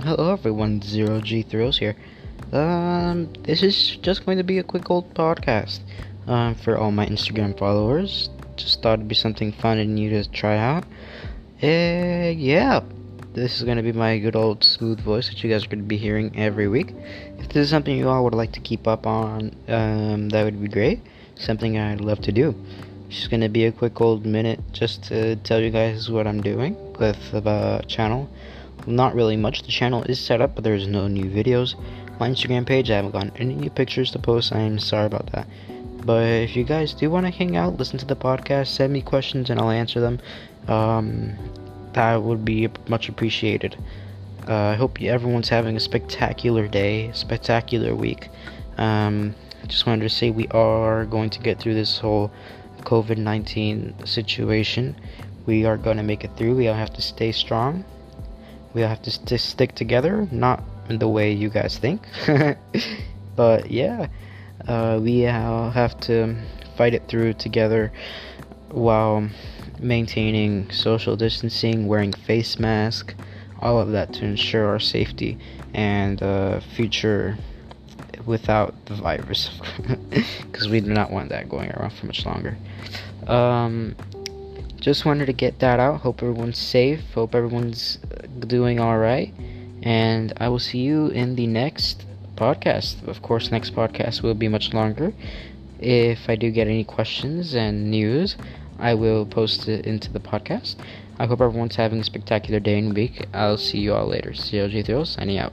hello everyone, Zero G Thrills here. Um, this is just going to be a quick old podcast. Um, for all my Instagram followers. Just thought it'd be something fun and new to try out. Uh, yeah, this is gonna be my good old smooth voice that you guys are gonna be hearing every week. If this is something you all would like to keep up on, um, that would be great. Something I'd love to do. It's just gonna be a quick old minute just to tell you guys what I'm doing with the channel. Not really much. The channel is set up, but there's no new videos. My Instagram page, I haven't gotten any new pictures to post. I'm sorry about that. But if you guys do want to hang out, listen to the podcast, send me questions, and I'll answer them. Um, that would be much appreciated. Uh, I hope everyone's having a spectacular day, spectacular week. Um, just wanted to say we are going to get through this whole COVID 19 situation. We are going to make it through. We all have to stay strong. We have to st- stick together, not in the way you guys think. but yeah, uh, we have to fight it through together while maintaining social distancing, wearing face mask, all of that to ensure our safety and uh, future without the virus because we do not want that going around for much longer. Um, just wanted to get that out. Hope everyone's safe. Hope everyone's doing all right. And I will see you in the next podcast. Of course, next podcast will be much longer. If I do get any questions and news, I will post it into the podcast. I hope everyone's having a spectacular day and week. I'll see you all later. Zero G Thrills, signing out.